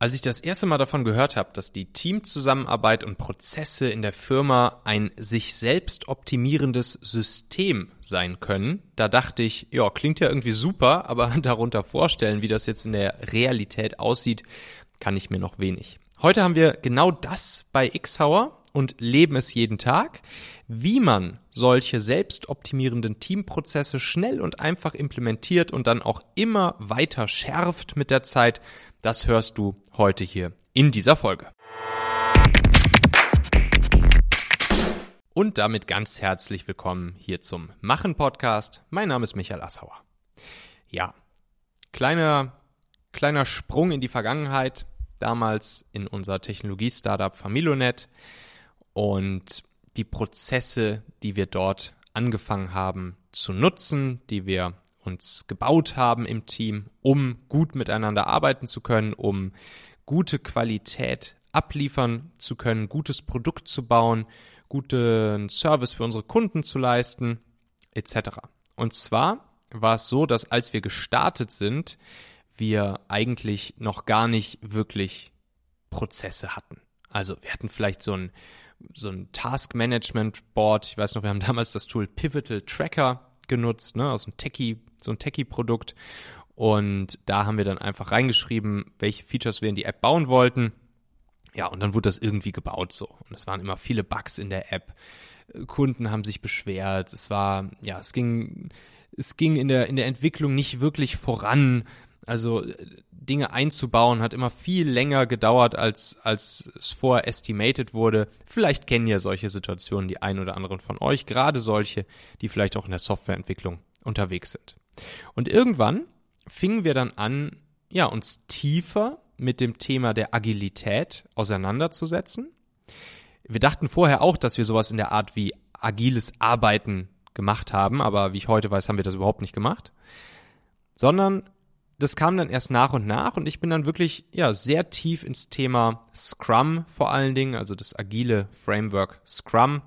Als ich das erste Mal davon gehört habe, dass die Teamzusammenarbeit und Prozesse in der Firma ein sich selbst optimierendes System sein können, da dachte ich, ja, klingt ja irgendwie super, aber darunter vorstellen, wie das jetzt in der Realität aussieht, kann ich mir noch wenig. Heute haben wir genau das bei Xhauer und leben es jeden Tag, wie man solche selbstoptimierenden Teamprozesse schnell und einfach implementiert und dann auch immer weiter schärft mit der Zeit, das hörst du heute hier in dieser Folge. Und damit ganz herzlich willkommen hier zum Machen Podcast. Mein Name ist Michael Assauer. Ja, kleiner, kleiner Sprung in die Vergangenheit. Damals in unser Technologie-Startup Familonet und die Prozesse, die wir dort angefangen haben zu nutzen, die wir uns gebaut haben im Team, um gut miteinander arbeiten zu können, um gute Qualität abliefern zu können, gutes Produkt zu bauen, guten Service für unsere Kunden zu leisten, etc. Und zwar war es so, dass als wir gestartet sind, wir eigentlich noch gar nicht wirklich Prozesse hatten. Also wir hatten vielleicht so ein, so ein Task Management Board. Ich weiß noch, wir haben damals das Tool Pivotal Tracker genutzt, ne, aus einem Techie, so ein Techie-Produkt. Und da haben wir dann einfach reingeschrieben, welche Features wir in die App bauen wollten. Ja, und dann wurde das irgendwie gebaut so. Und es waren immer viele Bugs in der App. Kunden haben sich beschwert. Es war, ja, es ging, es ging in der, in der Entwicklung nicht wirklich voran. Also Dinge einzubauen hat immer viel länger gedauert, als, als es vorher estimated wurde. Vielleicht kennen ja solche Situationen die ein oder anderen von euch, gerade solche, die vielleicht auch in der Softwareentwicklung unterwegs sind. Und irgendwann fingen wir dann an, ja, uns tiefer mit dem Thema der Agilität auseinanderzusetzen. Wir dachten vorher auch, dass wir sowas in der Art wie agiles Arbeiten gemacht haben, aber wie ich heute weiß, haben wir das überhaupt nicht gemacht. Sondern das kam dann erst nach und nach und ich bin dann wirklich ja sehr tief ins Thema Scrum vor allen Dingen, also das agile Framework Scrum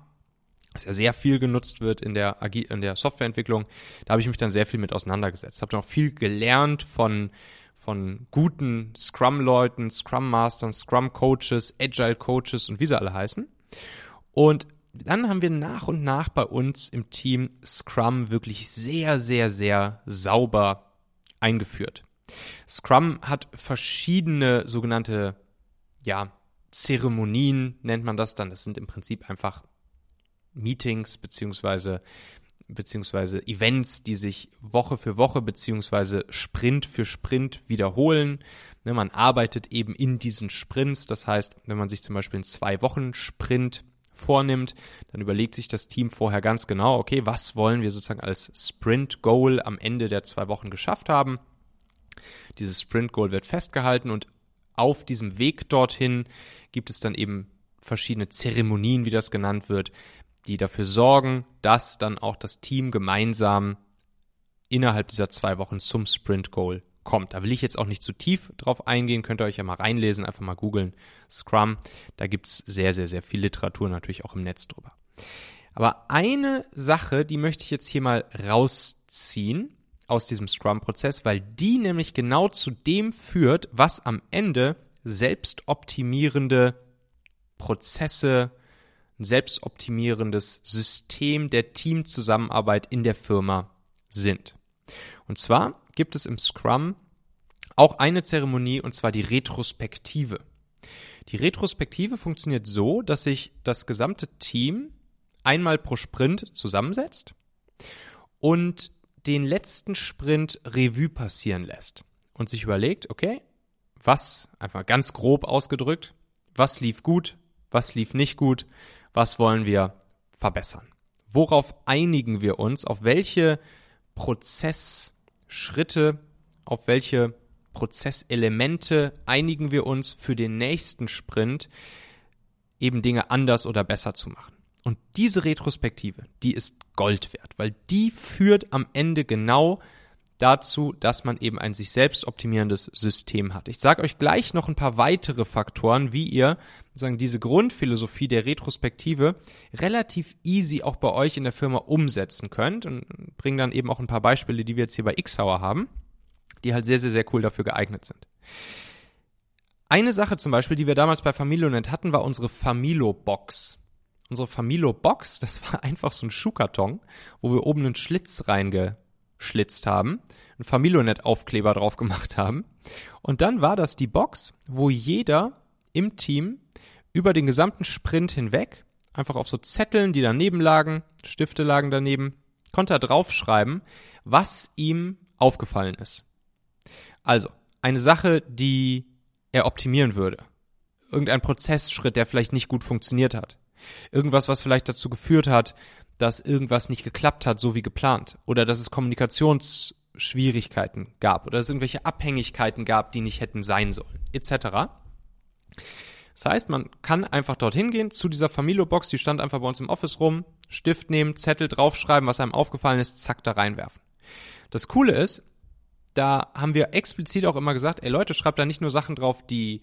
das ja sehr viel genutzt wird in der, in der Softwareentwicklung. Da habe ich mich dann sehr viel mit auseinandergesetzt. Habe dann auch viel gelernt von, von guten Scrum-Leuten, Scrum-Mastern, Scrum-Coaches, Agile-Coaches und wie sie alle heißen. Und dann haben wir nach und nach bei uns im Team Scrum wirklich sehr, sehr, sehr sauber eingeführt. Scrum hat verschiedene sogenannte, ja, Zeremonien nennt man das dann. Das sind im Prinzip einfach Meetings beziehungsweise beziehungsweise Events, die sich Woche für Woche beziehungsweise Sprint für Sprint wiederholen. Ne, man arbeitet eben in diesen Sprints. Das heißt, wenn man sich zum Beispiel einen zwei Wochen Sprint vornimmt, dann überlegt sich das Team vorher ganz genau, okay, was wollen wir sozusagen als Sprint Goal am Ende der zwei Wochen geschafft haben. Dieses Sprint Goal wird festgehalten und auf diesem Weg dorthin gibt es dann eben verschiedene Zeremonien, wie das genannt wird, die dafür sorgen, dass dann auch das Team gemeinsam innerhalb dieser zwei Wochen zum Sprint Goal kommt. Da will ich jetzt auch nicht zu tief drauf eingehen, könnt ihr euch ja mal reinlesen, einfach mal googeln, Scrum. Da gibt's sehr, sehr, sehr viel Literatur natürlich auch im Netz drüber. Aber eine Sache, die möchte ich jetzt hier mal rausziehen aus diesem Scrum-Prozess, weil die nämlich genau zu dem führt, was am Ende selbstoptimierende Prozesse, ein selbstoptimierendes System der Teamzusammenarbeit in der Firma sind. Und zwar gibt es im Scrum auch eine Zeremonie und zwar die Retrospektive. Die Retrospektive funktioniert so, dass sich das gesamte Team einmal pro Sprint zusammensetzt und den letzten Sprint Revue passieren lässt und sich überlegt, okay, was, einfach ganz grob ausgedrückt, was lief gut, was lief nicht gut, was wollen wir verbessern? Worauf einigen wir uns? Auf welche Prozessschritte, auf welche Prozesselemente einigen wir uns für den nächsten Sprint, eben Dinge anders oder besser zu machen? Und diese Retrospektive, die ist Gold wert, weil die führt am Ende genau dazu, dass man eben ein sich selbst optimierendes System hat. Ich sage euch gleich noch ein paar weitere Faktoren, wie ihr sagen diese Grundphilosophie der Retrospektive relativ easy auch bei euch in der Firma umsetzen könnt und bringe dann eben auch ein paar Beispiele, die wir jetzt hier bei Xhauer haben, die halt sehr sehr sehr cool dafür geeignet sind. eine Sache zum Beispiel, die wir damals bei Familonet hatten, war unsere Familo-Box. Unsere Familo-Box, das war einfach so ein Schuhkarton, wo wir oben einen Schlitz reingeschlitzt haben, einen Familonet-Aufkleber drauf gemacht haben. Und dann war das die Box, wo jeder im Team über den gesamten Sprint hinweg einfach auf so Zetteln, die daneben lagen, Stifte lagen daneben, konnte er draufschreiben, was ihm aufgefallen ist. Also, eine Sache, die er optimieren würde. Irgendein Prozessschritt, der vielleicht nicht gut funktioniert hat. Irgendwas, was vielleicht dazu geführt hat, dass irgendwas nicht geklappt hat, so wie geplant. Oder dass es Kommunikationsschwierigkeiten gab. Oder dass es irgendwelche Abhängigkeiten gab, die nicht hätten sein sollen. Etc. Das heißt, man kann einfach dorthin gehen zu dieser Familo-Box, die stand einfach bei uns im Office rum, Stift nehmen, Zettel draufschreiben, was einem aufgefallen ist, zack, da reinwerfen. Das Coole ist, da haben wir explizit auch immer gesagt, ey Leute, schreibt da nicht nur Sachen drauf, die,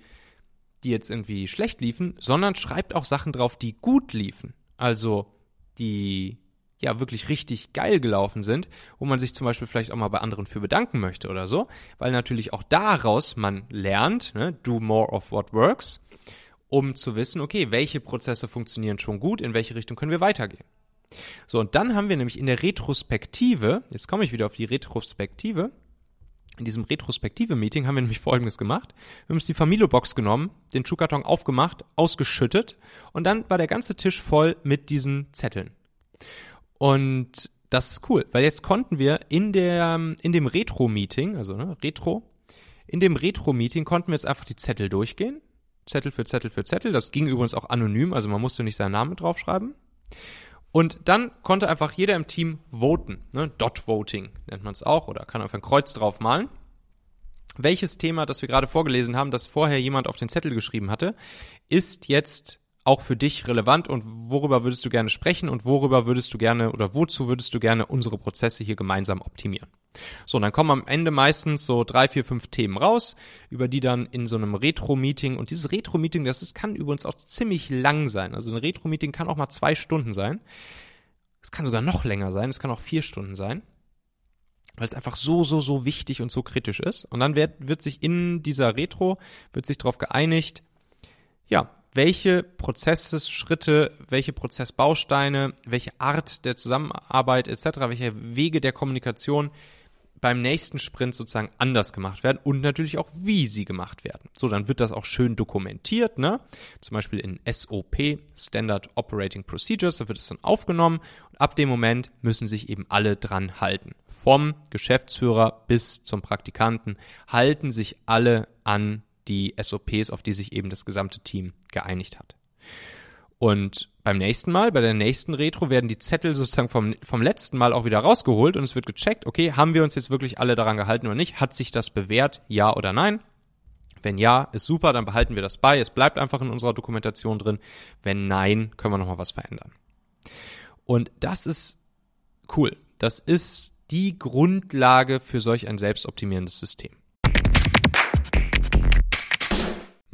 die jetzt irgendwie schlecht liefen, sondern schreibt auch Sachen drauf, die gut liefen. Also, die ja wirklich richtig geil gelaufen sind, wo man sich zum Beispiel vielleicht auch mal bei anderen für bedanken möchte oder so, weil natürlich auch daraus man lernt, ne, do more of what works, um zu wissen, okay, welche Prozesse funktionieren schon gut, in welche Richtung können wir weitergehen. So, und dann haben wir nämlich in der Retrospektive, jetzt komme ich wieder auf die Retrospektive, in diesem Retrospektive-Meeting haben wir nämlich Folgendes gemacht. Wir haben uns die Familo-Box genommen, den Schuhkarton aufgemacht, ausgeschüttet und dann war der ganze Tisch voll mit diesen Zetteln. Und das ist cool, weil jetzt konnten wir in der, in dem Retro-Meeting, also ne, Retro, in dem Retro-Meeting konnten wir jetzt einfach die Zettel durchgehen. Zettel für Zettel für Zettel. Das ging übrigens auch anonym, also man musste nicht seinen Namen draufschreiben. Und dann konnte einfach jeder im Team voten. Ne? Dot Voting nennt man es auch oder kann einfach ein Kreuz drauf malen. Welches Thema, das wir gerade vorgelesen haben, das vorher jemand auf den Zettel geschrieben hatte, ist jetzt auch für dich relevant und worüber würdest du gerne sprechen und worüber würdest du gerne oder wozu würdest du gerne unsere Prozesse hier gemeinsam optimieren? So, und dann kommen am Ende meistens so drei, vier, fünf Themen raus, über die dann in so einem Retro-Meeting, und dieses Retro-Meeting, das ist, kann übrigens auch ziemlich lang sein. Also ein Retro-Meeting kann auch mal zwei Stunden sein. Es kann sogar noch länger sein, es kann auch vier Stunden sein weil es einfach so, so, so wichtig und so kritisch ist. Und dann wird, wird sich in dieser Retro, wird sich darauf geeinigt, ja, welche Prozessschritte, welche Prozessbausteine, welche Art der Zusammenarbeit etc., welche Wege der Kommunikation beim nächsten Sprint sozusagen anders gemacht werden und natürlich auch, wie sie gemacht werden. So, dann wird das auch schön dokumentiert, ne? Zum Beispiel in SOP, Standard Operating Procedures, da wird es dann aufgenommen und ab dem Moment müssen sich eben alle dran halten. Vom Geschäftsführer bis zum Praktikanten halten sich alle an die SOPs, auf die sich eben das gesamte Team geeinigt hat. Und beim nächsten Mal, bei der nächsten Retro, werden die Zettel sozusagen vom, vom letzten Mal auch wieder rausgeholt und es wird gecheckt, okay, haben wir uns jetzt wirklich alle daran gehalten oder nicht? Hat sich das bewährt, ja oder nein? Wenn ja, ist super, dann behalten wir das bei. Es bleibt einfach in unserer Dokumentation drin. Wenn nein, können wir nochmal was verändern. Und das ist cool. Das ist die Grundlage für solch ein selbstoptimierendes System.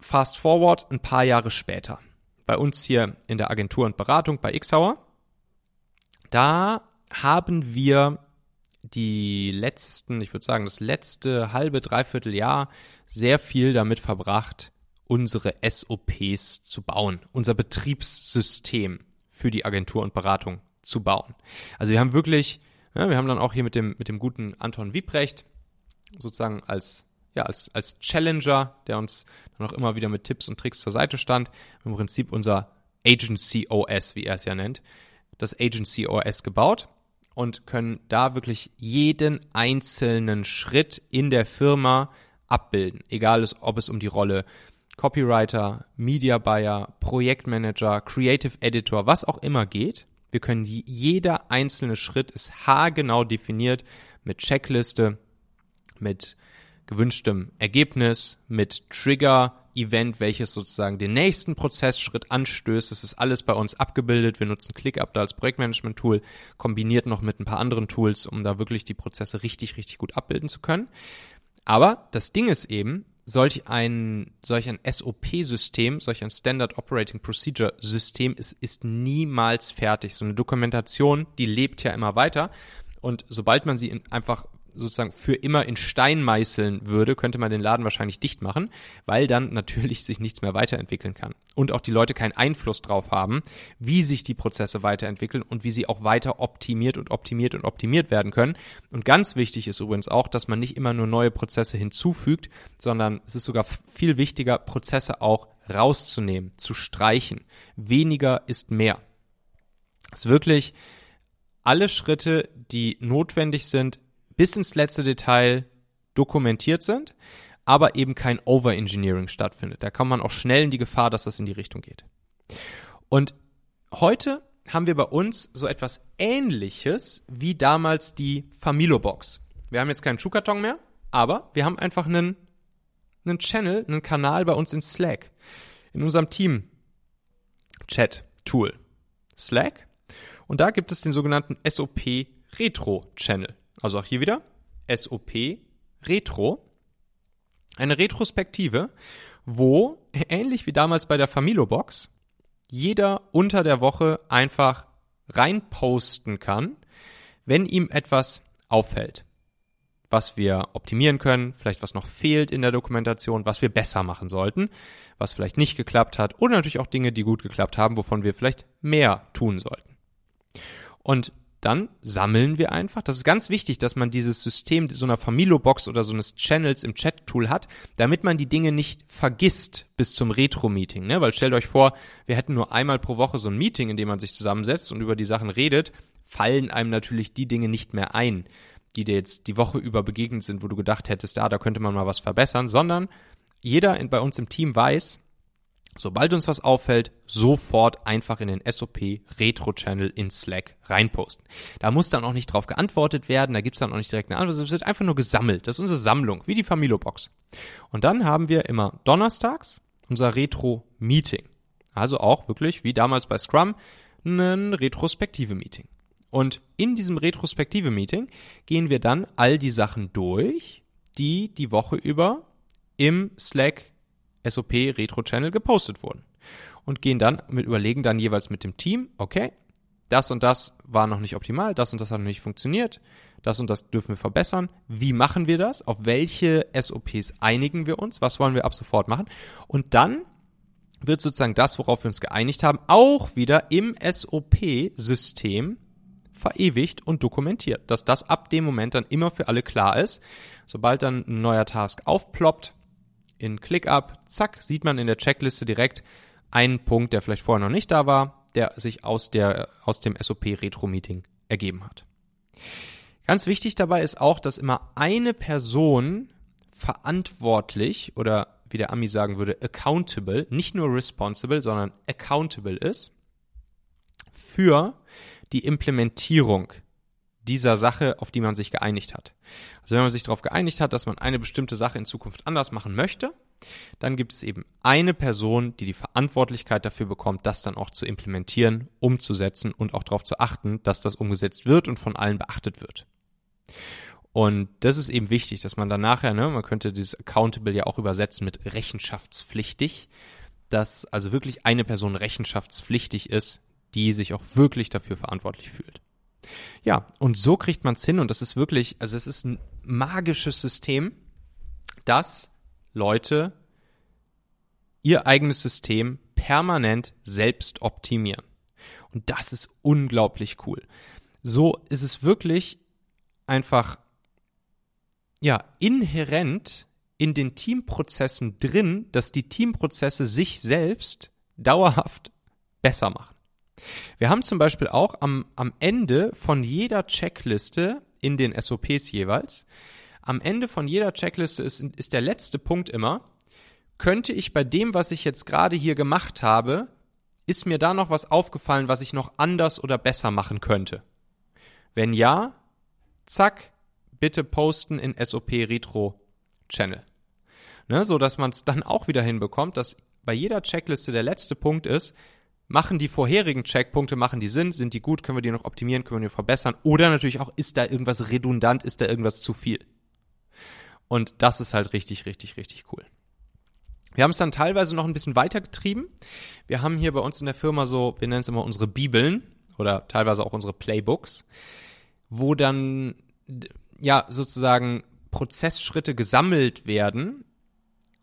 fast forward ein paar Jahre später. Bei uns hier in der Agentur und Beratung bei Xauer. Da haben wir die letzten, ich würde sagen, das letzte halbe, dreiviertel Jahr sehr viel damit verbracht, unsere SOPs zu bauen, unser Betriebssystem für die Agentur und Beratung zu bauen. Also wir haben wirklich, ja, wir haben dann auch hier mit dem, mit dem guten Anton Wiebrecht sozusagen als ja, als, als Challenger, der uns dann auch immer wieder mit Tipps und Tricks zur Seite stand. Im Prinzip unser Agency OS, wie er es ja nennt, das Agency OS gebaut und können da wirklich jeden einzelnen Schritt in der Firma abbilden. Egal, ob es um die Rolle Copywriter, Media Buyer, Projektmanager, Creative Editor, was auch immer geht. Wir können jeder einzelne Schritt ist haargenau definiert mit Checkliste, mit gewünschtem Ergebnis, mit Trigger, Event, welches sozusagen den nächsten Prozessschritt anstößt. Das ist alles bei uns abgebildet. Wir nutzen ClickUp da als Projektmanagement-Tool, kombiniert noch mit ein paar anderen Tools, um da wirklich die Prozesse richtig, richtig gut abbilden zu können. Aber das Ding ist eben, solch ein, solch ein SOP-System, solch ein Standard Operating Procedure System ist, ist niemals fertig. So eine Dokumentation, die lebt ja immer weiter. Und sobald man sie in, einfach sozusagen für immer in Stein meißeln würde, könnte man den Laden wahrscheinlich dicht machen, weil dann natürlich sich nichts mehr weiterentwickeln kann. Und auch die Leute keinen Einfluss drauf haben, wie sich die Prozesse weiterentwickeln und wie sie auch weiter optimiert und optimiert und optimiert werden können. Und ganz wichtig ist übrigens auch, dass man nicht immer nur neue Prozesse hinzufügt, sondern es ist sogar viel wichtiger, Prozesse auch rauszunehmen, zu streichen. Weniger ist mehr. Es ist wirklich alle Schritte, die notwendig sind, bis ins letzte Detail dokumentiert sind, aber eben kein Overengineering stattfindet. Da kommt man auch schnell in die Gefahr, dass das in die Richtung geht. Und heute haben wir bei uns so etwas ähnliches wie damals die Familo-Box. Wir haben jetzt keinen Schuhkarton mehr, aber wir haben einfach einen, einen Channel, einen Kanal bei uns in Slack. In unserem Team Chat Tool Slack. Und da gibt es den sogenannten SOP Retro Channel. Also auch hier wieder SOP Retro. Eine Retrospektive, wo ähnlich wie damals bei der Familo-Box jeder unter der Woche einfach reinposten kann, wenn ihm etwas auffällt. Was wir optimieren können, vielleicht was noch fehlt in der Dokumentation, was wir besser machen sollten, was vielleicht nicht geklappt hat oder natürlich auch Dinge, die gut geklappt haben, wovon wir vielleicht mehr tun sollten. Und dann sammeln wir einfach. Das ist ganz wichtig, dass man dieses System so einer Familo-Box oder so eines Channels im Chat-Tool hat, damit man die Dinge nicht vergisst bis zum Retro-Meeting. Ne? Weil stellt euch vor, wir hätten nur einmal pro Woche so ein Meeting, in dem man sich zusammensetzt und über die Sachen redet, fallen einem natürlich die Dinge nicht mehr ein, die dir jetzt die Woche über begegnet sind, wo du gedacht hättest, da, da könnte man mal was verbessern, sondern jeder in, bei uns im Team weiß, sobald uns was auffällt, sofort einfach in den SOP Retro Channel in Slack reinposten. Da muss dann auch nicht drauf geantwortet werden, da gibt's dann auch nicht direkt eine Antwort, es wird einfach nur gesammelt. Das ist unsere Sammlung, wie die Familo-Box. Und dann haben wir immer donnerstags unser Retro Meeting. Also auch wirklich, wie damals bei Scrum, ein retrospektive Meeting. Und in diesem retrospektive Meeting gehen wir dann all die Sachen durch, die die Woche über im Slack SOP Retro Channel gepostet wurden. Und gehen dann mit, überlegen dann jeweils mit dem Team, okay, das und das war noch nicht optimal, das und das hat noch nicht funktioniert, das und das dürfen wir verbessern. Wie machen wir das? Auf welche SOPs einigen wir uns? Was wollen wir ab sofort machen? Und dann wird sozusagen das, worauf wir uns geeinigt haben, auch wieder im SOP-System verewigt und dokumentiert, dass das ab dem Moment dann immer für alle klar ist. Sobald dann ein neuer Task aufploppt, in ClickUp, zack, sieht man in der Checkliste direkt einen Punkt, der vielleicht vorher noch nicht da war, der sich aus, der, aus dem SOP Retro Meeting ergeben hat. Ganz wichtig dabei ist auch, dass immer eine Person verantwortlich oder wie der Ami sagen würde, accountable, nicht nur responsible, sondern accountable ist für die Implementierung dieser Sache, auf die man sich geeinigt hat. Also wenn man sich darauf geeinigt hat, dass man eine bestimmte Sache in Zukunft anders machen möchte, dann gibt es eben eine Person, die die Verantwortlichkeit dafür bekommt, das dann auch zu implementieren, umzusetzen und auch darauf zu achten, dass das umgesetzt wird und von allen beachtet wird. Und das ist eben wichtig, dass man dann nachher, ne, man könnte dieses Accountable ja auch übersetzen mit rechenschaftspflichtig, dass also wirklich eine Person rechenschaftspflichtig ist, die sich auch wirklich dafür verantwortlich fühlt. Ja, und so kriegt man es hin und das ist wirklich, also es ist ein magisches System, dass Leute ihr eigenes System permanent selbst optimieren. Und das ist unglaublich cool. So ist es wirklich einfach, ja, inhärent in den Teamprozessen drin, dass die Teamprozesse sich selbst dauerhaft besser machen. Wir haben zum Beispiel auch am, am Ende von jeder Checkliste in den SOPs jeweils, am Ende von jeder Checkliste ist, ist der letzte Punkt immer, könnte ich bei dem, was ich jetzt gerade hier gemacht habe, ist mir da noch was aufgefallen, was ich noch anders oder besser machen könnte? Wenn ja, zack, bitte posten in SOP Retro Channel. Ne, so dass man es dann auch wieder hinbekommt, dass bei jeder Checkliste der letzte Punkt ist, machen die vorherigen Checkpunkte, machen die Sinn, sind die gut, können wir die noch optimieren, können wir die verbessern oder natürlich auch, ist da irgendwas redundant, ist da irgendwas zu viel. Und das ist halt richtig, richtig, richtig cool. Wir haben es dann teilweise noch ein bisschen weiter getrieben. Wir haben hier bei uns in der Firma so, wir nennen es immer unsere Bibeln oder teilweise auch unsere Playbooks, wo dann ja sozusagen Prozessschritte gesammelt werden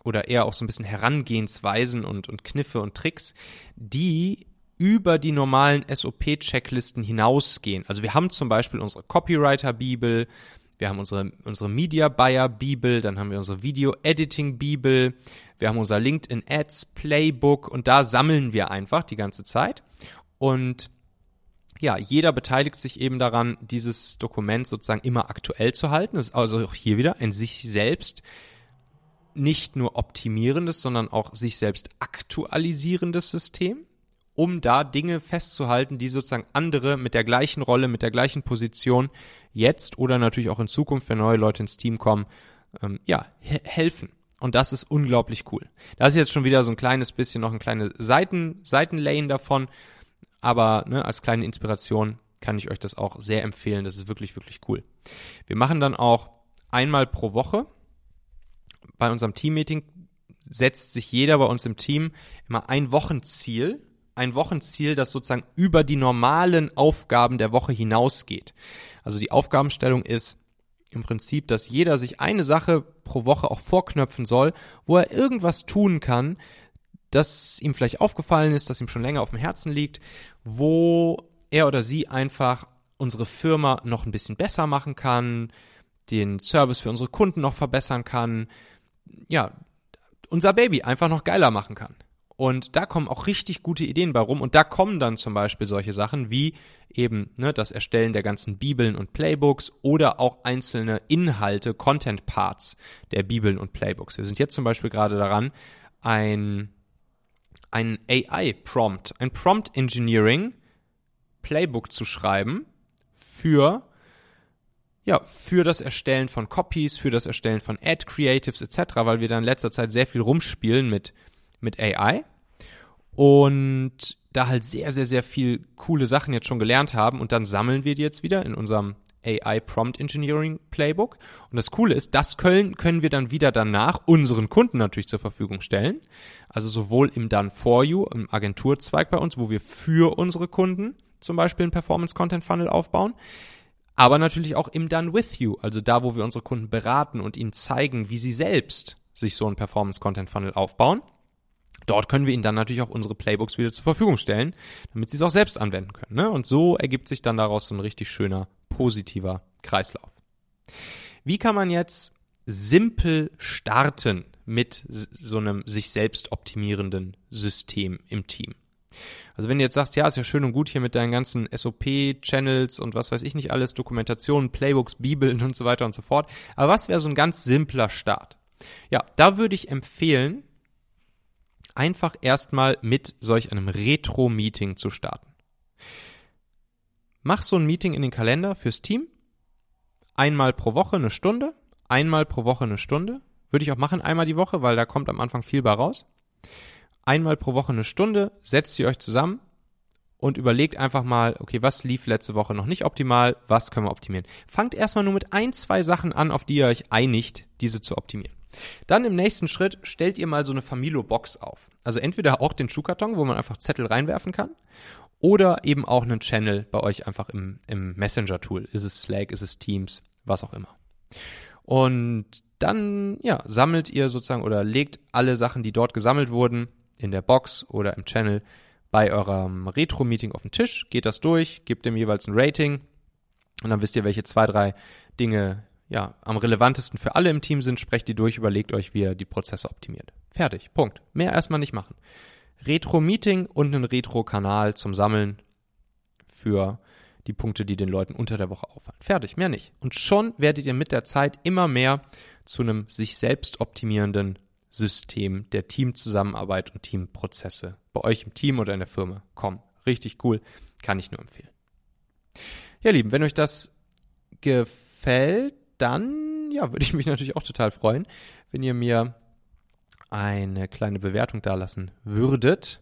oder eher auch so ein bisschen Herangehensweisen und, und Kniffe und Tricks, die über die normalen SOP-Checklisten hinausgehen. Also wir haben zum Beispiel unsere Copywriter-Bibel, wir haben unsere, unsere Media Buyer Bibel, dann haben wir unsere Video Editing Bibel, wir haben unser LinkedIn Ads Playbook und da sammeln wir einfach die ganze Zeit. Und ja, jeder beteiligt sich eben daran, dieses Dokument sozusagen immer aktuell zu halten. Das ist also auch hier wieder ein sich selbst nicht nur optimierendes, sondern auch sich selbst aktualisierendes System, um da Dinge festzuhalten, die sozusagen andere mit der gleichen Rolle, mit der gleichen Position jetzt oder natürlich auch in Zukunft, wenn neue Leute ins Team kommen, ähm, ja, he helfen. Und das ist unglaublich cool. Das ist jetzt schon wieder so ein kleines bisschen noch ein kleines Seiten, Seitenlane davon. Aber ne, als kleine Inspiration kann ich euch das auch sehr empfehlen. Das ist wirklich, wirklich cool. Wir machen dann auch einmal pro Woche bei unserem Teammeeting setzt sich jeder bei uns im Team immer ein Wochenziel, ein Wochenziel, das sozusagen über die normalen Aufgaben der Woche hinausgeht. Also die Aufgabenstellung ist im Prinzip, dass jeder sich eine Sache pro Woche auch vorknöpfen soll, wo er irgendwas tun kann, das ihm vielleicht aufgefallen ist, das ihm schon länger auf dem Herzen liegt, wo er oder sie einfach unsere Firma noch ein bisschen besser machen kann, den Service für unsere Kunden noch verbessern kann, ja, unser Baby einfach noch geiler machen kann. Und da kommen auch richtig gute Ideen bei rum. Und da kommen dann zum Beispiel solche Sachen wie eben ne, das Erstellen der ganzen Bibeln und Playbooks oder auch einzelne Inhalte, Content-Parts der Bibeln und Playbooks. Wir sind jetzt zum Beispiel gerade daran, ein, ein AI-Prompt, ein Prompt Engineering Playbook zu schreiben für ja, für das Erstellen von Copies, für das Erstellen von Ad Creatives etc., weil wir da in letzter Zeit sehr viel rumspielen mit, mit AI und da halt sehr, sehr, sehr viel coole Sachen jetzt schon gelernt haben und dann sammeln wir die jetzt wieder in unserem AI Prompt Engineering Playbook. Und das Coole ist, das können, können wir dann wieder danach unseren Kunden natürlich zur Verfügung stellen. Also sowohl im Done For You, im Agenturzweig bei uns, wo wir für unsere Kunden zum Beispiel einen Performance Content Funnel aufbauen, aber natürlich auch im Done With You, also da, wo wir unsere Kunden beraten und ihnen zeigen, wie sie selbst sich so einen Performance-Content-Funnel aufbauen. Dort können wir ihnen dann natürlich auch unsere Playbooks wieder zur Verfügung stellen, damit sie es auch selbst anwenden können. Ne? Und so ergibt sich dann daraus so ein richtig schöner, positiver Kreislauf. Wie kann man jetzt simpel starten mit so einem sich selbst optimierenden System im Team? Also wenn du jetzt sagst, ja, ist ja schön und gut hier mit deinen ganzen SOP-Channels und was weiß ich nicht alles, Dokumentationen, Playbooks, Bibeln und so weiter und so fort. Aber was wäre so ein ganz simpler Start? Ja, da würde ich empfehlen, einfach erstmal mit solch einem Retro-Meeting zu starten. Mach so ein Meeting in den Kalender fürs Team. Einmal pro Woche eine Stunde. Einmal pro Woche eine Stunde. Würde ich auch machen, einmal die Woche, weil da kommt am Anfang viel bei raus einmal pro Woche eine Stunde, setzt ihr euch zusammen und überlegt einfach mal, okay, was lief letzte Woche noch nicht optimal, was können wir optimieren. Fangt erstmal nur mit ein, zwei Sachen an, auf die ihr euch einigt, diese zu optimieren. Dann im nächsten Schritt stellt ihr mal so eine Familo-Box auf. Also entweder auch den Schuhkarton, wo man einfach Zettel reinwerfen kann, oder eben auch einen Channel bei euch einfach im, im Messenger-Tool. Ist es Slack, ist es Teams, was auch immer. Und dann, ja, sammelt ihr sozusagen oder legt alle Sachen, die dort gesammelt wurden, in der Box oder im Channel bei eurem Retro-Meeting auf den Tisch, geht das durch, gebt dem jeweils ein Rating und dann wisst ihr, welche zwei, drei Dinge ja, am relevantesten für alle im Team sind, sprecht die durch, überlegt euch, wie ihr die Prozesse optimiert. Fertig, Punkt. Mehr erstmal nicht machen. Retro-Meeting und einen Retro-Kanal zum Sammeln für die Punkte, die den Leuten unter der Woche auffallen. Fertig, mehr nicht. Und schon werdet ihr mit der Zeit immer mehr zu einem sich selbst optimierenden System der Teamzusammenarbeit und Teamprozesse bei euch im Team oder in der Firma kommen. Richtig cool, kann ich nur empfehlen. Ja, Lieben, wenn euch das gefällt, dann ja, würde ich mich natürlich auch total freuen, wenn ihr mir eine kleine Bewertung dalassen würdet.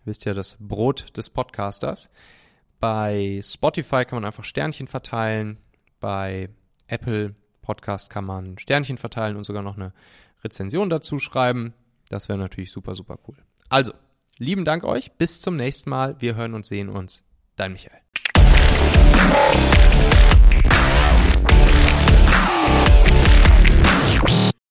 Ihr wisst ja, das Brot des Podcasters. Bei Spotify kann man einfach Sternchen verteilen. Bei Apple Podcast kann man Sternchen verteilen und sogar noch eine Rezension dazu schreiben. Das wäre natürlich super, super cool. Also, lieben Dank euch. Bis zum nächsten Mal. Wir hören und sehen uns. Dein Michael.